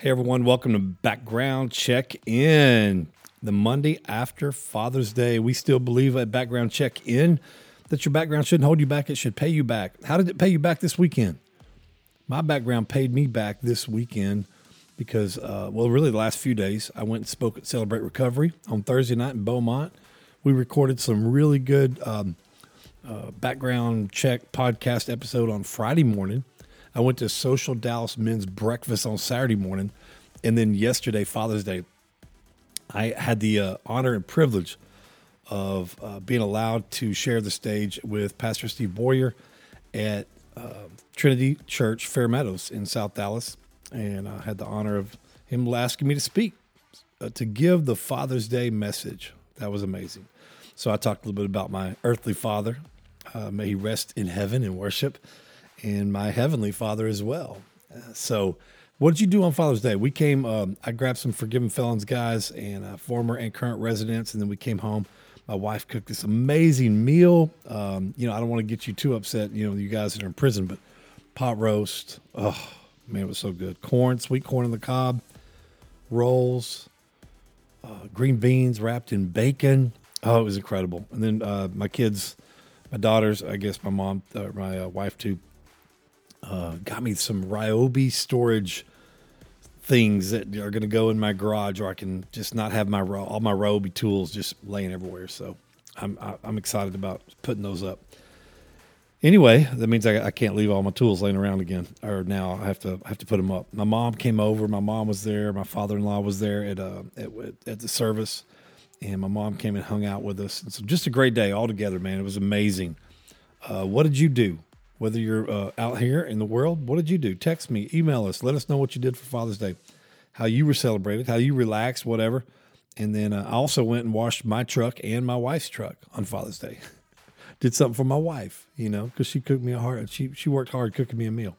Hey everyone, welcome to Background Check In. The Monday after Father's Day. We still believe at Background Check In that your background shouldn't hold you back, it should pay you back. How did it pay you back this weekend? My background paid me back this weekend because, uh, well, really the last few days, I went and spoke at Celebrate Recovery on Thursday night in Beaumont. We recorded some really good um, uh, background check podcast episode on Friday morning. I went to Social Dallas Men's Breakfast on Saturday morning. And then yesterday, Father's Day, I had the uh, honor and privilege of uh, being allowed to share the stage with Pastor Steve Boyer at uh, Trinity Church, Fair Meadows in South Dallas. And I had the honor of him asking me to speak, uh, to give the Father's Day message. That was amazing. So I talked a little bit about my earthly father. Uh, may he rest in heaven and worship and my heavenly Father as well. Uh, so, what did you do on Father's Day? We came. Um, I grabbed some Forgiven Felons guys and uh, former and current residents, and then we came home. My wife cooked this amazing meal. Um, you know, I don't want to get you too upset. You know, you guys that are in prison, but pot roast. Oh man, it was so good. Corn, sweet corn on the cob, rolls, uh, green beans wrapped in bacon. Oh, it was incredible. And then uh, my kids, my daughters, I guess my mom, uh, my uh, wife too, uh, got me some Ryobi storage things that are going to go in my garage, or I can just not have my all my Ryobi tools just laying everywhere. So I'm I'm excited about putting those up. Anyway, that means I, I can't leave all my tools laying around again, or now I have to I have to put them up. My mom came over. My mom was there. My father in law was there at uh at, at the service, and my mom came and hung out with us. And so just a great day all together, man. It was amazing. Uh, what did you do? Whether you're uh, out here in the world, what did you do? Text me, email us, let us know what you did for Father's Day, how you were celebrated, how you relaxed, whatever. And then uh, I also went and washed my truck and my wife's truck on Father's Day. did something for my wife, you know, because she cooked me a hard. She she worked hard cooking me a meal.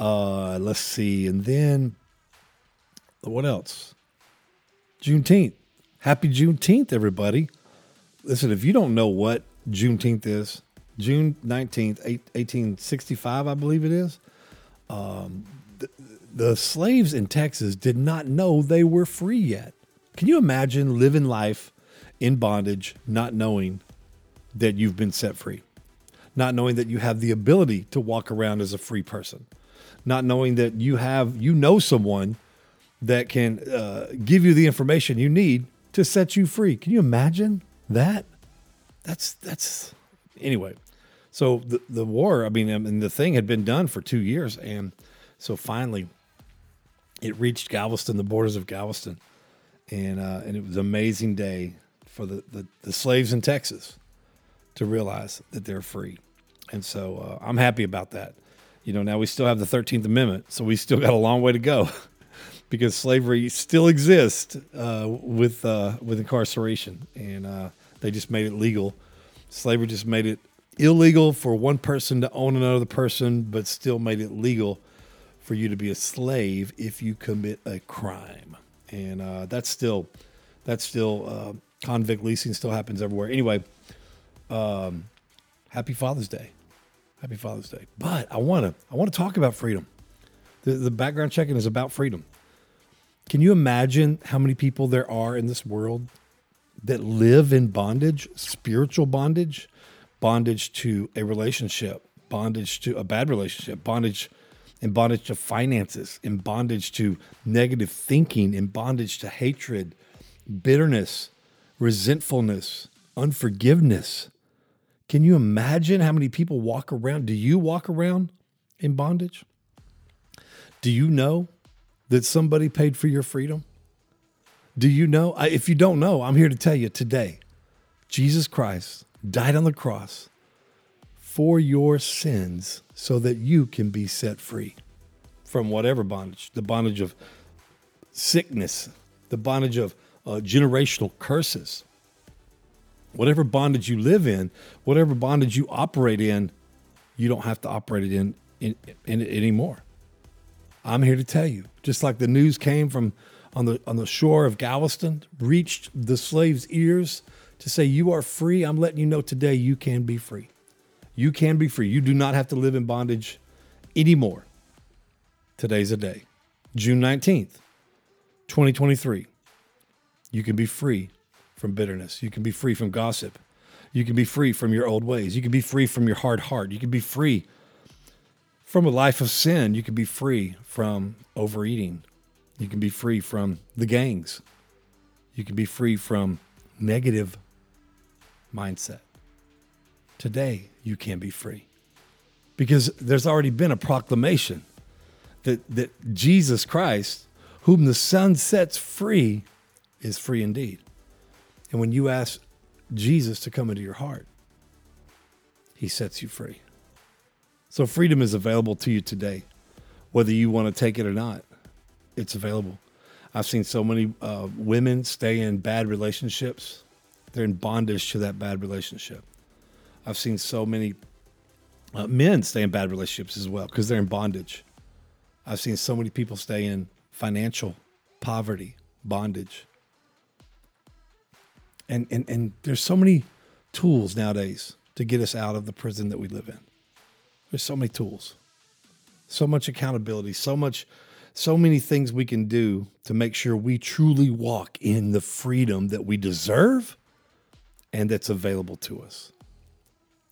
Uh, let's see, and then what else? Juneteenth. Happy Juneteenth, everybody. Listen, if you don't know what Juneteenth is, June 19th, 1865, I believe it is. Um, the, the slaves in Texas did not know they were free yet. Can you imagine living life in bondage, not knowing that you've been set free? Not knowing that you have the ability to walk around as a free person, not knowing that you have, you know, someone that can uh, give you the information you need to set you free. Can you imagine that? That's, that's, anyway, so the the war, I mean, I mean, the thing had been done for two years, and so finally, it reached Galveston, the borders of Galveston, and uh, and it was an amazing day for the, the, the slaves in Texas to realize that they're free, and so uh, I'm happy about that. You know, now we still have the Thirteenth Amendment, so we still got a long way to go. because slavery still exists uh, with uh, with incarceration, and uh, they just made it legal. Slavery just made it illegal for one person to own another person, but still made it legal for you to be a slave if you commit a crime. And uh, that's still that's still uh, convict leasing still happens everywhere. Anyway, um, happy Father's Day, happy Father's Day. But I want to I want to talk about freedom. The, the Background Check In is about freedom. Can you imagine how many people there are in this world that live in bondage, spiritual bondage? bondage to a relationship, bondage to a bad relationship, bondage in bondage to finances, in bondage to negative thinking, in bondage to hatred, bitterness, resentfulness, unforgiveness. Can you imagine how many people walk around? Do you walk around in bondage? Do you know that somebody paid for your freedom? Do you know? If you don't know, I'm here to tell you today Jesus Christ died on the cross for your sins so that you can be set free from whatever bondage the bondage of sickness, the bondage of uh, generational curses. Whatever bondage you live in, whatever bondage you operate in, you don't have to operate it in, in, in anymore. I'm here to tell you, just like the news came from on the on the shore of Galveston, reached the slaves' ears to say you are free, I'm letting you know today you can be free. You can be free. You do not have to live in bondage anymore. Today's a day. June 19th, 2023, you can be free from bitterness. You can be free from gossip. You can be free from your old ways. You can be free from your hard heart. You can be free from a life of sin. You can be free from overeating. You can be free from the gangs. You can be free from negative mindset. Today, you can be free because there's already been a proclamation that, that Jesus Christ, whom the Son sets free, is free indeed. And when you ask Jesus to come into your heart, he sets you free. So freedom is available to you today, whether you want to take it or not. It's available. I've seen so many uh, women stay in bad relationships. They're in bondage to that bad relationship. I've seen so many uh, men stay in bad relationships as well because they're in bondage. I've seen so many people stay in financial poverty, bondage. And, and, and there's so many tools nowadays to get us out of the prison that we live in. There's so many tools, so much accountability, so much, so many things we can do to make sure we truly walk in the freedom that we deserve and that's available to us.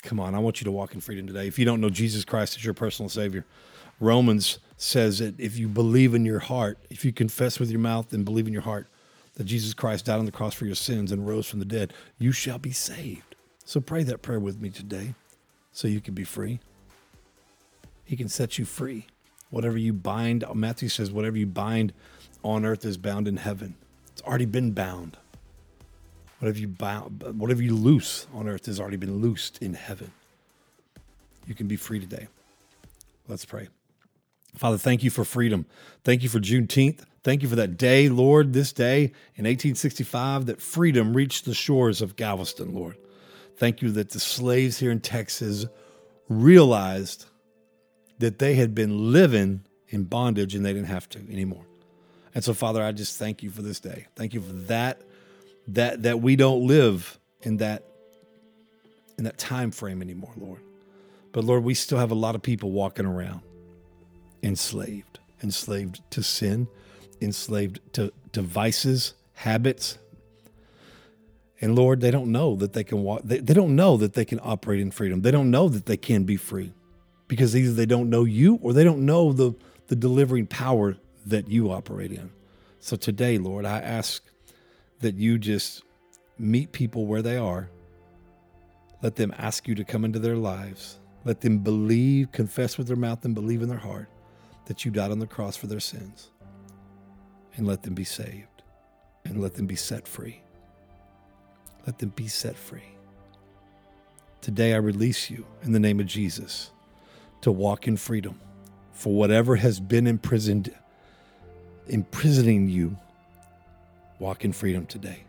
Come on, I want you to walk in freedom today. If you don't know Jesus Christ as your personal Savior, Romans says that if you believe in your heart, if you confess with your mouth and believe in your heart that Jesus Christ died on the cross for your sins and rose from the dead, you shall be saved. So pray that prayer with me today so you can be free. He can set you free. Whatever you bind, Matthew says, whatever you bind on earth is bound in heaven. It's already been bound. Whatever you bound, whatever you loose on earth has already been loosed in heaven. You can be free today. Let's pray. Father, thank you for freedom. Thank you for Juneteenth. Thank you for that day, Lord, this day in 1865 that freedom reached the shores of Galveston, Lord. Thank you that the slaves here in Texas realized that they had been living in bondage and they didn't have to anymore. And so, Father, I just thank you for this day. Thank you for that, that that we don't live in that in that time frame anymore, Lord. But Lord, we still have a lot of people walking around enslaved, enslaved to sin, enslaved to, to vices, habits. And Lord, they don't know that they can walk, they, they don't know that they can operate in freedom. They don't know that they can be free because either they don't know you or they don't know the, the delivering power that you operate in. So today, Lord, I ask that you just meet people where they are. Let them ask you to come into their lives. Let them believe, confess with their mouth, and believe in their heart that you died on the cross for their sins. And let them be saved. And let them be set free. Let them be set free. Today I release you in the name of Jesus to walk in freedom for whatever has been imprisoned, imprisoning you. Walk in freedom today.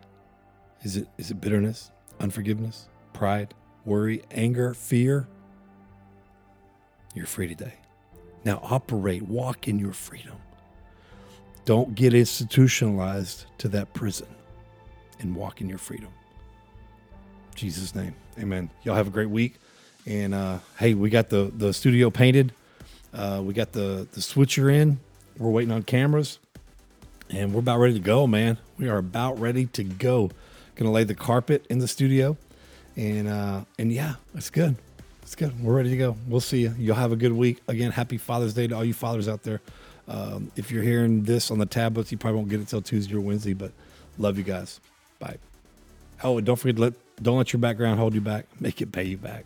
Is it, is it bitterness, unforgiveness, pride, worry, anger, fear? You're free today. Now operate, walk in your freedom. Don't get institutionalized to that prison and walk in your freedom. In Jesus' name, amen. Y'all have a great week. And uh, hey, we got the the studio painted. Uh, we got the the switcher in. We're waiting on cameras, and we're about ready to go, man. We are about ready to go. Gonna lay the carpet in the studio, and uh, and yeah, it's good. It's good. We're ready to go. We'll see you. You'll have a good week. Again, happy Father's Day to all you fathers out there. Um, if you're hearing this on the tablets, you probably won't get it till Tuesday or Wednesday, but love you guys. Bye. Oh, don't forget to let don't let your background hold you back. Make it pay you back.